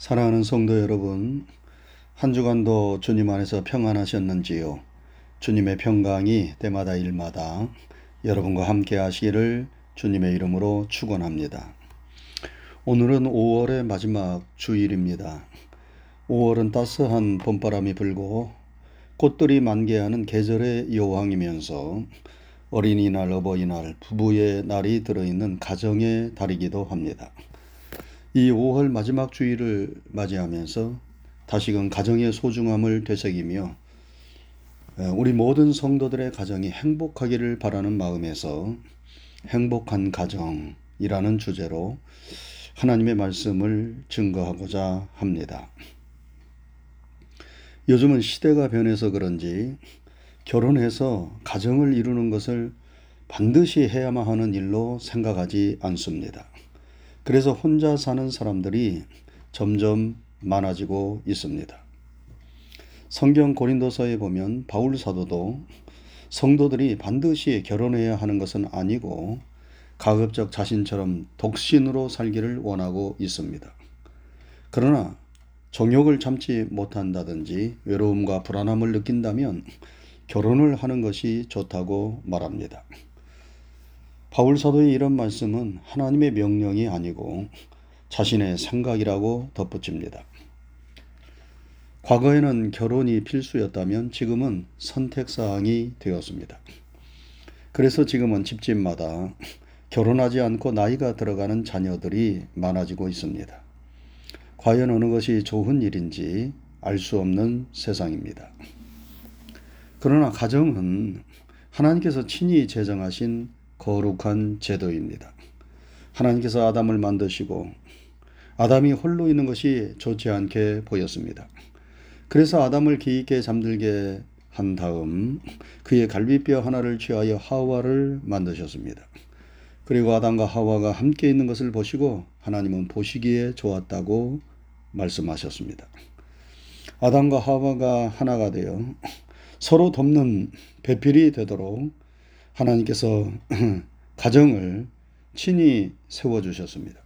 사랑하는 성도 여러분, 한 주간도 주님 안에서 평안하셨는지요? 주님의 평강이 때마다 일마다 여러분과 함께 하시기를 주님의 이름으로 축원합니다. 오늘은 5월의 마지막 주일입니다. 5월은 따스한 봄바람이 불고 꽃들이 만개하는 계절의 여왕이면서 어린이날, 어버이날, 부부의 날이 들어있는 가정의 달이기도 합니다. 이 5월 마지막 주일을 맞이하면서 다시금 가정의 소중함을 되새기며 우리 모든 성도들의 가정이 행복하기를 바라는 마음에서 행복한 가정이라는 주제로 하나님의 말씀을 증거하고자 합니다. 요즘은 시대가 변해서 그런지 결혼해서 가정을 이루는 것을 반드시 해야만 하는 일로 생각하지 않습니다. 그래서 혼자 사는 사람들이 점점 많아지고 있습니다. 성경 고린도서에 보면 바울 사도도 성도들이 반드시 결혼해야 하는 것은 아니고 가급적 자신처럼 독신으로 살기를 원하고 있습니다. 그러나 정욕을 참지 못한다든지 외로움과 불안함을 느낀다면 결혼을 하는 것이 좋다고 말합니다. 바울 사도의 이런 말씀은 하나님의 명령이 아니고 자신의 생각이라고 덧붙입니다. 과거에는 결혼이 필수였다면 지금은 선택사항이 되었습니다. 그래서 지금은 집집마다 결혼하지 않고 나이가 들어가는 자녀들이 많아지고 있습니다. 과연 어느 것이 좋은 일인지 알 수 없는 세상입니다. 그러나 가정은 하나님께서 친히 제정하신 거룩한 제도입니다. 하나님께서 아담을 만드시고 아담이 홀로 있는 것이 좋지 않게 보였습니다. 그래서 아담을 기있게 잠들게 한 다음 그의 갈비뼈 하나를 취하여 하와를 만드셨습니다. 그리고 아담과 하와가 함께 있는 것을 보시고 하나님은 보시기에 좋았다고 말씀하셨습니다. 아담과 하와가 하나가 되어 서로 돕는 배필이 되도록 하나님께서 가정을 친히 세워주셨습니다.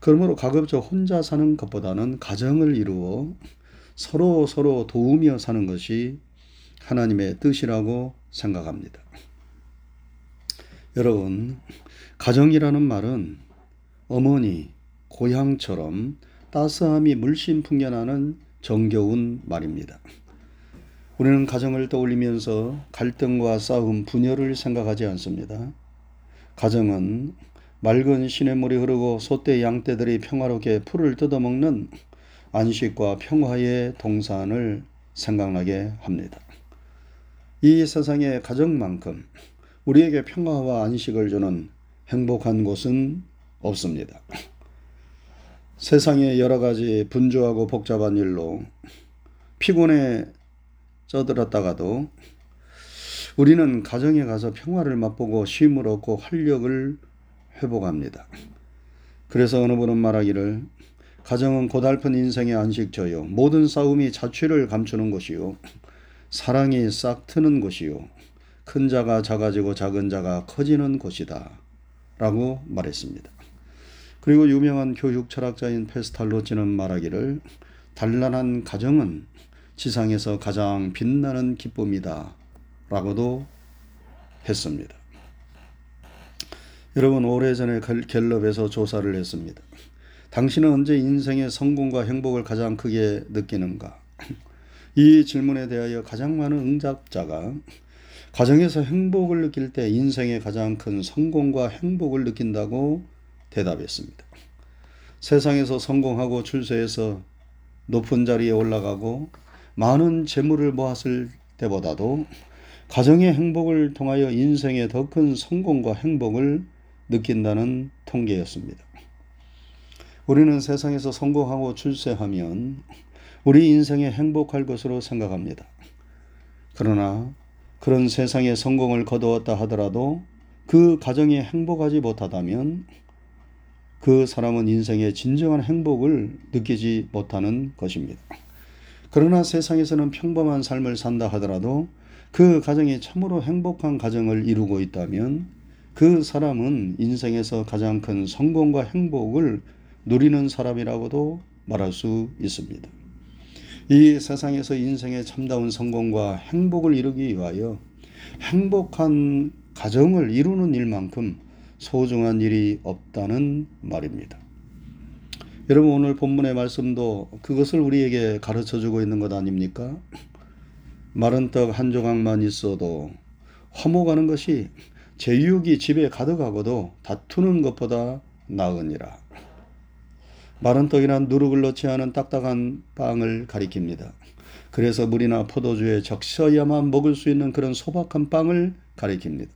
그러므로 가급적 혼자 사는 것보다는 가정을 이루어 서로 서로 도우며 사는 것이 하나님의 뜻이라고 생각합니다. 여러분, 가정이라는 말은 어머니, 고향처럼 따스함이 물씬 풍겨나는 정겨운 말입니다. 우리는 가정을 떠올리면서 갈등과 싸움, 분열을 생각하지 않습니다. 가정은 맑은 시냇물이 흐르고 소떼 양떼들이 평화롭게 풀을 뜯어먹는 안식과 평화의 동산을 생각나게 합니다. 이 세상의 가정만큼 우리에게 평화와 안식을 주는 행복한 곳은 없습니다. 세상의 여러 가지 분주하고 복잡한 일로 피곤해 쩌들었다가도 우리는 가정에 가서 평화를 맛보고 쉼을 얻고 활력을 회복합니다. 그래서 어느 분은 말하기를 가정은 고달픈 인생의 안식처요. 모든 싸움이 자취를 감추는 것이요. 사랑이 싹 트는 곳이요. 큰 자가 작아지고 작은 자가 커지는 곳이다. 라고 말했습니다. 그리고 유명한 교육 철학자인 페스탈로치는 말하기를 단란한 가정은 지상에서 가장 빛나는 기쁨이다. 라고도 했습니다. 여러분, 오래전에 갤럽에서 조사를 했습니다. 당신은 언제 인생의 성공과 행복을 가장 크게 느끼는가? 이 질문에 대하여 가장 많은 응답자가 가정에서 행복을 느낄 때 인생의 가장 큰 성공과 행복을 느낀다고 대답했습니다. 세상에서 성공하고 출세해서 높은 자리에 올라가고 많은 재물을 모았을 때보다도 가정의 행복을 통하여 인생의 더 큰 성공과 행복을 느낀다는 통계였습니다. 우리는 세상에서 성공하고 출세하면 우리 인생에 행복할 것으로 생각합니다. 그러나 그런 세상의 성공을 거두었다 하더라도 그 가정이 행복하지 못하다면 그 사람은 인생의 진정한 행복을 느끼지 못하는 것입니다. 그러나 세상에서는 평범한 삶을 산다 하더라도 그 가정이 참으로 행복한 가정을 이루고 있다면 그 사람은 인생에서 가장 큰 성공과 행복을 누리는 사람이라고도 말할 수 있습니다. 이 세상에서 인생의 참다운 성공과 행복을 이루기 위하여 행복한 가정을 이루는 일만큼 소중한 일이 없다는 말입니다. 여러분 오늘 본문의 말씀도 그것을 우리에게 가르쳐 주고 있는 것 아닙니까? 마른 떡 한 조각만 있어도 화목하는 것이 제육이 집에 가득하고도 다투는 것보다 나으니라. 마른 떡이란 누룩을 넣지 않은 딱딱한 빵을 가리킵니다. 그래서 물이나 포도주에 적셔야만 먹을 수 있는 그런 소박한 빵을 가리킵니다.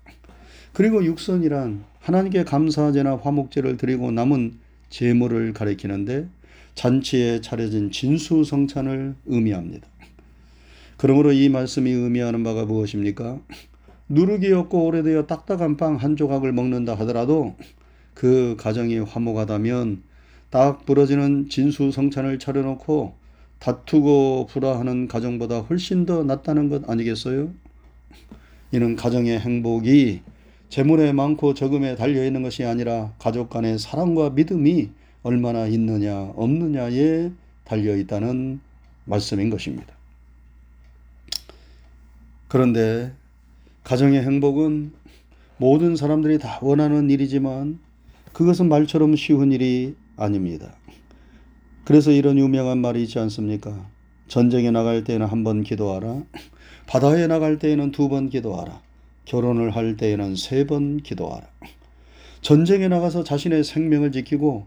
그리고 육선이란 하나님께 감사제나 화목제를 드리고 남은 제물을 가리키는데 잔치에 차려진 진수성찬을 의미합니다. 그러므로 이 말씀이 의미하는 바가 무엇입니까? 누룩이 없고 오래되어 딱딱한 빵 한 조각을 먹는다 하더라도 그 가정이 화목하다면 딱 부러지는 진수성찬을 차려놓고 다투고 불화하는 가정보다 훨씬 더 낫다는 것 아니겠어요? 이는 가정의 행복이 재물에 많고 적음에 달려 있는 것이 아니라 가족 간의 사랑과 믿음이 얼마나 있느냐 없느냐에 달려 있다는 말씀인 것입니다. 그런데 가정의 행복은 모든 사람들이 다 원하는 일이지만 그것은 말처럼 쉬운 일이 아닙니다. 그래서 이런 유명한 말이 있지 않습니까? 전쟁에 나갈 때에는 한 번 기도하라. 바다에 나갈 때에는 두 번 기도하라. 결혼을 할 때에는 세 번 기도하라. 전쟁에 나가서 자신의 생명을 지키고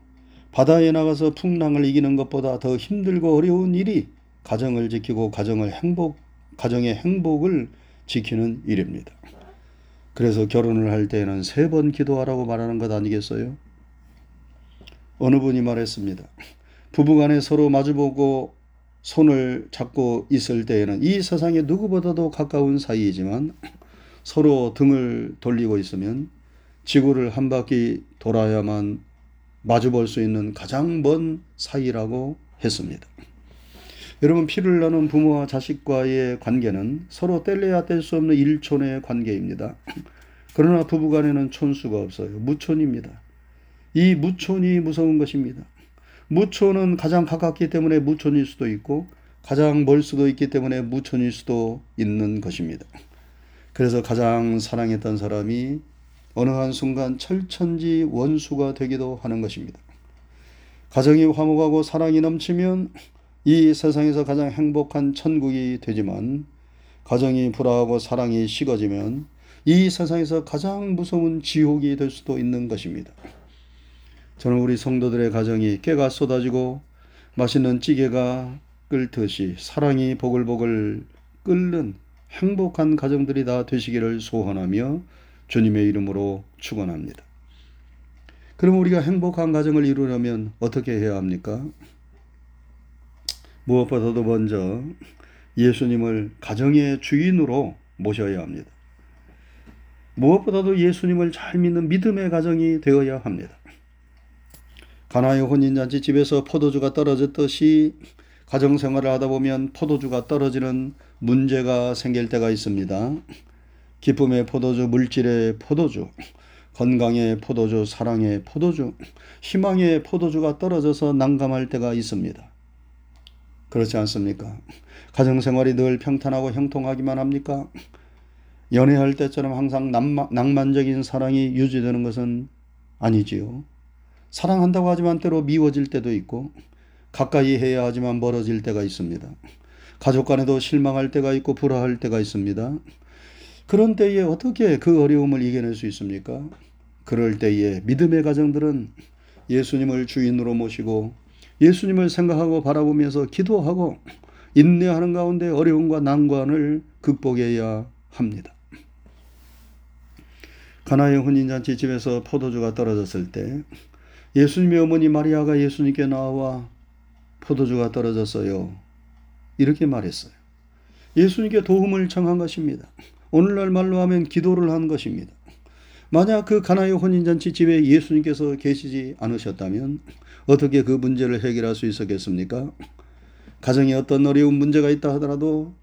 바다에 나가서 풍랑을 이기는 것보다 더 힘들고 어려운 일이 가정을 지키고 가정을 행복, 가정의 행복을 지키는 일입니다. 그래서 결혼을 할 때에는 세 번 기도하라고 말하는 것 아니겠어요? 어느 분이 말했습니다. 부부간에 서로 마주보고 손을 잡고 있을 때에는 이 세상에 누구보다도 가까운 사이이지만 서로 등을 돌리고 있으면 지구를 한 바퀴 돌아야만 마주 볼 수 있는 가장 먼 사이라고 했습니다. 여러분 피를 나눈 부모와 자식과의 관계는 서로 뗄래야 뗄 수 없는 일촌의 관계입니다. 그러나 부부간에는 촌수가 없어요. 무촌입니다. 이 무촌이 무서운 것입니다. 무촌은 가장 가깝기 때문에 무촌일 수도 있고 가장 멀 수도 있기 때문에 무촌일 수도 있는 것입니다. 그래서 가장 사랑했던 사람이 어느 한순간 철천지 원수가 되기도 하는 것입니다. 가정이 화목하고 사랑이 넘치면 이 세상에서 가장 행복한 천국이 되지만 가정이 불화하고 사랑이 식어지면 이 세상에서 가장 무서운 지옥이 될 수도 있는 것입니다. 저는 우리 성도들의 가정이 깨가 쏟아지고 맛있는 찌개가 끓듯이 사랑이 보글보글 끓는 행복한 가정들이 다 되시기를 소원하며 주님의 이름으로 축원합니다. 그럼 우리가 행복한 가정을 이루려면 어떻게 해야 합니까? 무엇보다도 먼저 예수님을 가정의 주인으로 모셔야 합니다. 무엇보다도 예수님을 잘 믿는 믿음의 가정이 되어야 합니다. 가나의 혼인잔치 집에서 포도주가 떨어졌듯이 가정 생활을 하다 보면 포도주가 떨어지는 문제가 생길 때가 있습니다. 기쁨의 포도주, 물질의 포도주, 건강의 포도주, 사랑의 포도주, 희망의 포도주가 떨어져서 난감할 때가 있습니다. 그렇지 않습니까? 가정 생활이 늘 평탄하고 형통하기만 합니까? 연애할 때처럼 항상 낭만적인 사랑이 유지되는 것은 아니지요. 사랑한다고 하지만 때로 미워질 때도 있고 가까이 해야 하지만 멀어질 때가 있습니다. 가족 간에도 실망할 때가 있고 불화할 때가 있습니다. 그런 때에 어떻게 그 어려움을 이겨낼 수 있습니까? 그럴 때에 믿음의 가정들은 예수님을 주인으로 모시고 예수님을 생각하고 바라보면서 기도하고 인내하는 가운데 어려움과 난관을 극복해야 합니다. 가나의 혼인잔치 집에서 포도주가 떨어졌을 때 예수님의 어머니 마리아가 예수님께 나와 포도주가 떨어졌어요. 이렇게 말했어요. 예수님께 도움을 청한 것입니다. 오늘날 말로 하면 기도를 한 것입니다. 만약 그 가나의 혼인잔치 집에 예수님께서 계시지 않으셨다면 어떻게 그 문제를 해결할 수 있었겠습니까? 가정에 어떤 어려운 문제가 있다 하더라도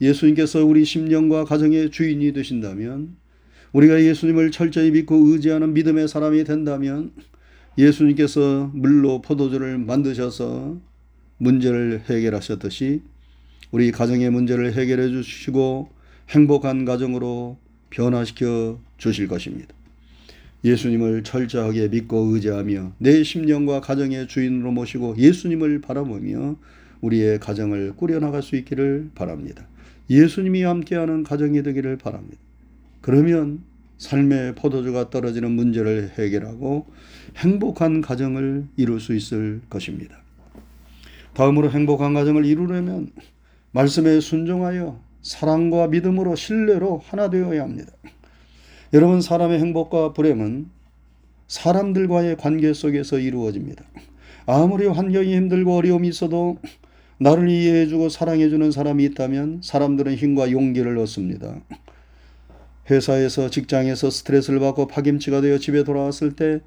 예수님께서 우리 심령과 가정의 주인이 되신다면 우리가 예수님을 철저히 믿고 의지하는 믿음의 사람이 된다면 예수님께서 물로 포도주를 만드셔서 문제를 해결하셨듯이 우리 가정의 문제를 해결해 주시고 행복한 가정으로 변화시켜 주실 것입니다. 예수님을 철저하게 믿고 의지하며 내 심령과 가정의 주인으로 모시고 예수님을 바라보며 우리의 가정을 꾸려나갈 수 있기를 바랍니다. 예수님이 함께하는 가정이 되기를 바랍니다. 그러면 삶의 포도주가 떨어지는 문제를 해결하고 행복한 가정을 이룰 수 있을 것입니다. 다음으로 행복한 가정을 이루려면 말씀에 순종하여 사랑과 믿음으로 신뢰로 하나 되어야 합니다. 여러분 사람의 행복과 불행은 사람들과의 관계 속에서 이루어집니다. 아무리 환경이 힘들고 어려움이 있어도 나를 이해해주고 사랑해주는 사람이 있다면 사람들은 힘과 용기를 얻습니다. 회사에서 직장에서 스트레스를 받고 파김치가 되어 집에 돌아왔을 때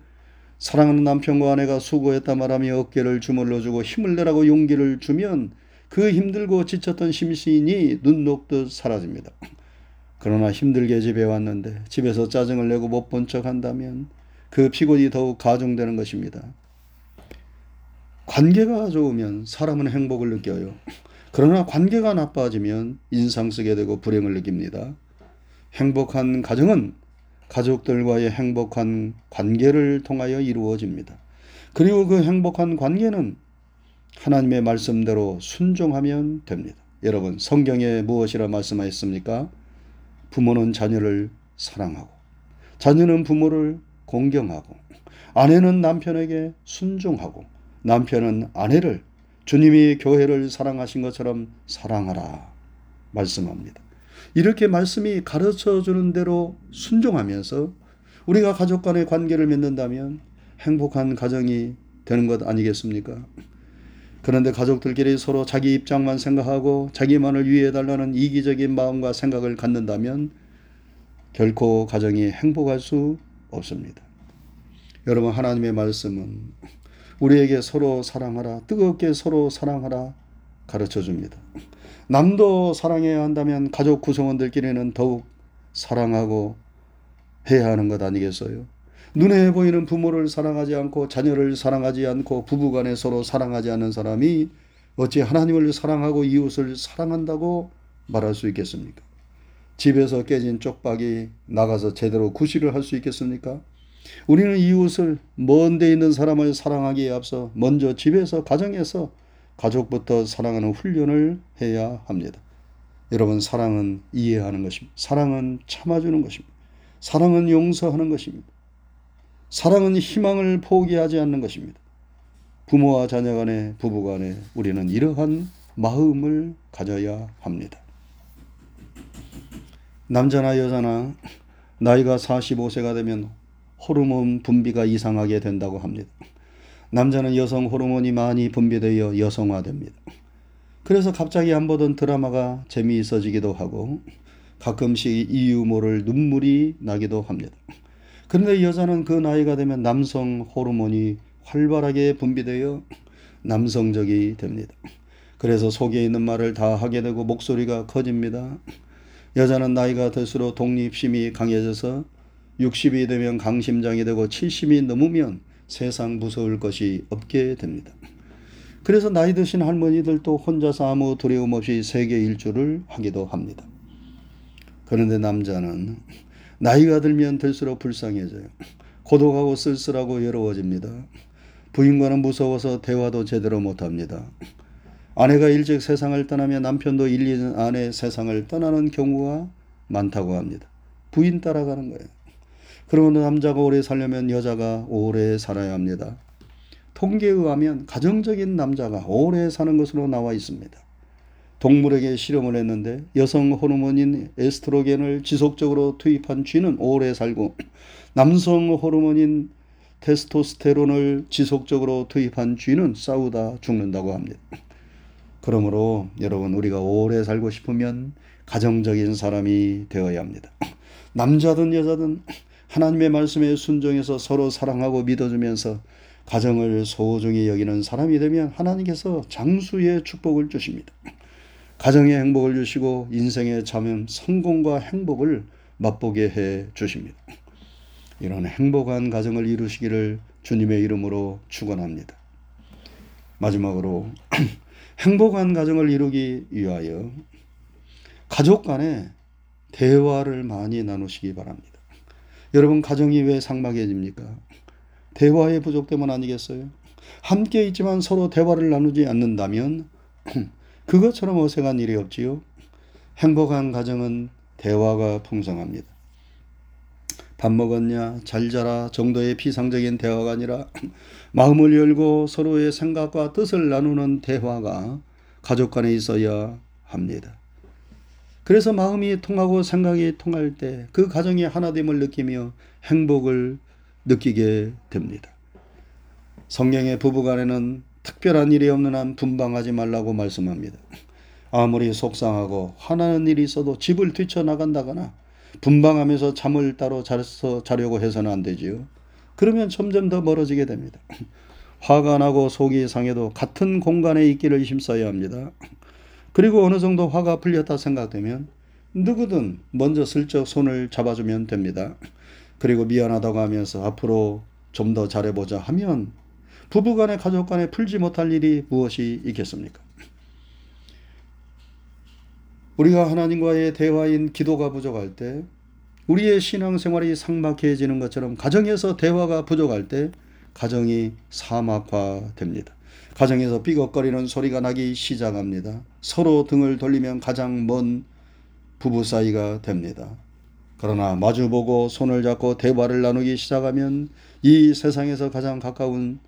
사랑하는 남편과 아내가 수고했다 말하며 어깨를 주물러주고 힘을 내라고 용기를 주면 그 힘들고 지쳤던 심신이 눈 녹듯 사라집니다. 그러나 힘들게 집에 왔는데 집에서 짜증을 내고 못 본 척 한다면 그 피곤이 더욱 가중되는 것입니다. 관계가 좋으면 사람은 행복을 느껴요. 그러나 관계가 나빠지면 인상 쓰게 되고 불행을 느낍니다. 행복한 가정은 가족들과의 행복한 관계를 통하여 이루어집니다. 그리고 그 행복한 관계는 하나님의 말씀대로 순종하면 됩니다. 여러분, 성경에 무엇이라 말씀하셨습니까? 부모는 자녀를 사랑하고, 자녀는 부모를 공경하고, 아내는 남편에게 순종하고, 남편은 아내를 주님이 교회를 사랑하신 것처럼 사랑하라 말씀합니다. 이렇게 말씀이 가르쳐 주는 대로 순종하면서 우리가 가족 간의 관계를 맺는다면 행복한 가정이 되는 것 아니겠습니까? 그런데 가족들끼리 서로 자기 입장만 생각하고 자기만을 위해달라는 이기적인 마음과 생각을 갖는다면 결코 가정이 행복할 수 없습니다. 여러분, 하나님의 말씀은 우리에게 서로 사랑하라, 뜨겁게 서로 사랑하라 가르쳐 줍니다. 남도 사랑해야 한다면 가족 구성원들끼리는 더욱 사랑하고 해야 하는 것 아니겠어요? 눈에 보이는 부모를 사랑하지 않고 자녀를 사랑하지 않고 부부간에 서로 사랑하지 않는 사람이 어찌 하나님을 사랑하고 이웃을 사랑한다고 말할 수 있겠습니까? 집에서 깨진 쪽박이 나가서 제대로 구실을 할 수 있겠습니까? 우리는 이웃을 먼 데 있는 사람을 사랑하기에 앞서 먼저 집에서 가정에서 가족부터 사랑하는 훈련을 해야 합니다. 여러분, 사랑은 이해하는 것입니다. 사랑은 참아주는 것입니다. 사랑은 용서하는 것입니다. 사랑은 희망을 포기하지 않는 것입니다. 부모와 자녀 간에, 부부 간에 우리는 이러한 마음을 가져야 합니다. 남자나 여자나 나이가 45세가 되면 호르몬 분비가 이상하게 된다고 합니다. 남자는 여성 호르몬이 많이 분비되어 여성화됩니다. 그래서 갑자기 안 보던 드라마가 재미있어지기도 하고 가끔씩 이유 모를 눈물이 나기도 합니다. 그런데 여자는 그 나이가 되면 남성 호르몬이 활발하게 분비되어 남성적이 됩니다. 그래서 속에 있는 말을 다 하게 되고 목소리가 커집니다. 여자는 나이가 들수록 독립심이 강해져서 60이 되면 강심장이 되고 70이 넘으면 세상 무서울 것이 없게 됩니다. 그래서 나이 드신 할머니들도 혼자서 아무 두려움 없이 세계 일주를 하기도 합니다. 그런데 남자는 나이가 들면 들수록 불쌍해져요. 고독하고 쓸쓸하고 외로워집니다. 부인과는 무서워서 대화도 제대로 못합니다. 아내가 일찍 세상을 떠나면 남편도 1, 2년 안에 세상을 떠나는 경우가 많다고 합니다. 부인 따라가는 거예요. 그러면 남자가 오래 살려면 여자가 오래 살아야 합니다. 통계에 의하면 가정적인 남자가 오래 사는 것으로 나와 있습니다. 동물에게 실험을 했는데 여성 호르몬인 에스트로겐을 지속적으로 투입한 쥐는 오래 살고 남성 호르몬인 테스토스테론을 지속적으로 투입한 쥐는 싸우다 죽는다고 합니다. 그러므로 여러분 우리가 오래 살고 싶으면 가정적인 사람이 되어야 합니다. 남자든 여자든 하나님의 말씀에 순종해서 서로 사랑하고 믿어주면서 가정을 소중히 여기는 사람이 되면 하나님께서 장수의 축복을 주십니다. 가정의 행복을 주시고 인생의 참 성공과 행복을 맛보게 해 주십니다. 이런 행복한 가정을 이루시기를 주님의 이름으로 축원합니다. 마지막으로 행복한 가정을 이루기 위하여 가족 간에 대화를 많이 나누시기 바랍니다. 여러분 가정이 왜 삭막해집니까? 대화의 부족 때문 아니겠어요? 함께 있지만 서로 대화를 나누지 않는다면 그것처럼 어색한 일이 없지요. 행복한 가정은 대화가 풍성합니다. 밥 먹었냐, 잘 자라 정도의 피상적인 대화가 아니라 마음을 열고 서로의 생각과 뜻을 나누는 대화가 가족 간에 있어야 합니다. 그래서 마음이 통하고 생각이 통할 때 그 가정이 하나됨을 느끼며 행복을 느끼게 됩니다. 성경의 부부간에는 특별한 일이 없는 한 분방하지 말라고 말씀합니다. 아무리 속상하고 화나는 일이 있어도 집을 뛰쳐나간다거나 분방하면서 잠을 따로 자서 자려고 해서는 안 되지요. 그러면 점점 더 멀어지게 됩니다. 화가 나고 속이 상해도 같은 공간에 있기를 힘써야 합니다. 그리고 어느 정도 화가 풀렸다 생각되면 누구든 먼저 슬쩍 손을 잡아주면 됩니다. 그리고 미안하다고 하면서 앞으로 좀 더 잘해보자 하면 부부간에 가족 간에 풀지 못할 일이 무엇이 있겠습니까? 우리가 하나님과의 대화인 기도가 부족할 때 우리의 신앙생활이 삭막해지는 것처럼 가정에서 대화가 부족할 때 가정이 사막화됩니다. 가정에서 삐걱거리는 소리가 나기 시작합니다. 서로 등을 돌리면 가장 먼 부부 사이가 됩니다. 그러나 마주보고 손을 잡고 대화를 나누기 시작하면 이 세상에서 가장 가까운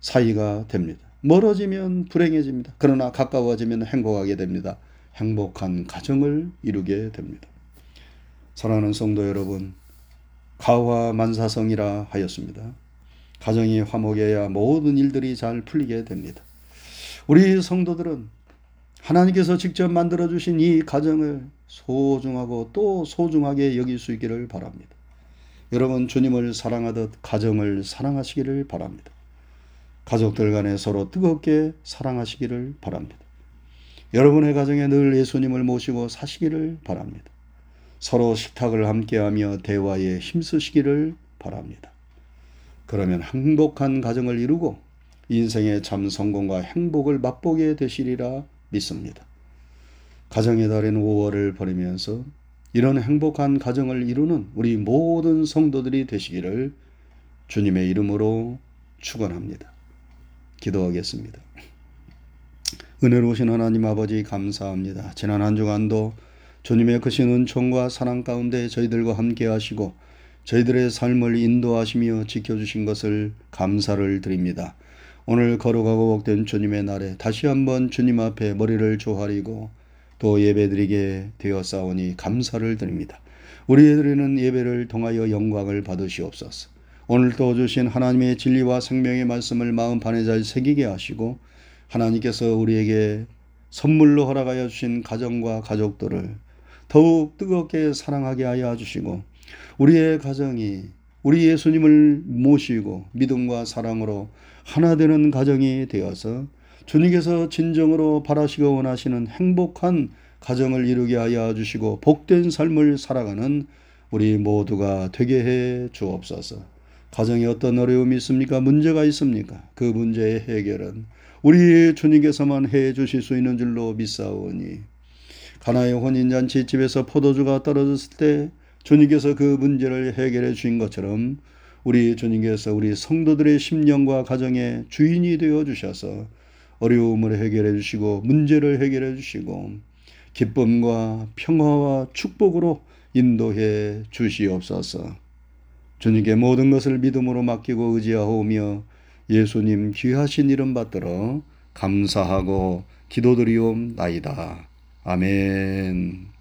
사이가 됩니다. 멀어지면 불행해집니다. 그러나 가까워지면 행복하게 됩니다. 행복한 가정을 이루게 됩니다. 사랑하는 성도 여러분, 가화 만사성이라 하였습니다. 가정이 화목해야 모든 일들이 잘 풀리게 됩니다. 우리 성도들은 하나님께서 직접 만들어 주신 이 가정을 소중하고 또 소중하게 여길 수 있기를 바랍니다. 여러분 주님을 사랑하듯 가정을 사랑하시기를 바랍니다. 가족들 간에 서로 뜨겁게 사랑하시기를 바랍니다. 여러분의 가정에 늘 예수님을 모시고 사시기를 바랍니다. 서로 식탁을 함께하며 대화에 힘쓰시기를 바랍니다. 그러면 행복한 가정을 이루고 인생의 참 성공과 행복을 맛보게 되시리라 믿습니다. 가정의 달인 5월을 버리면서 이런 행복한 가정을 이루는 우리 모든 성도들이 되시기를 주님의 이름으로 축원합니다. 기도하겠습니다. 은혜로우신 하나님 아버지 감사합니다. 지난 한 주간도 주님의 크신 은총과 사랑 가운데 저희들과 함께 하시고 저희들의 삶을 인도하시며 지켜주신 것을 감사를 드립니다. 오늘 거룩하고 복된 주님의 날에 다시 한번 주님 앞에 머리를 조아리고 또 예배드리게 되었사오니 감사를 드립니다. 우리 드리는 예배를 통하여 영광을 받으시옵소서. 오늘 또 주신 하나님의 진리와 생명의 말씀을 마음 반에 잘 새기게 하시고 하나님께서 우리에게 선물로 허락하여 주신 가정과 가족들을 더욱 뜨겁게 사랑하게 하여 주시고 우리의 가정이 우리 예수님을 모시고 믿음과 사랑으로 하나 되는 가정이 되어서 주님께서 진정으로 바라시고 원하시는 행복한 가정을 이루게 하여 주시고 복된 삶을 살아가는 우리 모두가 되게 해 주옵소서. 가정에 어떤 어려움이 있습니까? 문제가 있습니까? 그 문제의 해결은 우리 주님께서만 해 주실 수 있는 줄로 믿사오니 가나의 혼인잔치 집에서 포도주가 떨어졌을 때 주님께서 그 문제를 해결해 주신 것처럼 우리 주님께서 우리 성도들의 심령과 가정의 주인이 되어 주셔서 어려움을 해결해 주시고 문제를 해결해 주시고 기쁨과 평화와 축복으로 인도해 주시옵소서. 주님께 모든 것을 믿음으로 맡기고 의지하오며 예수님 귀하신 이름 받들어 감사하고 기도드리옵나이다. 아멘.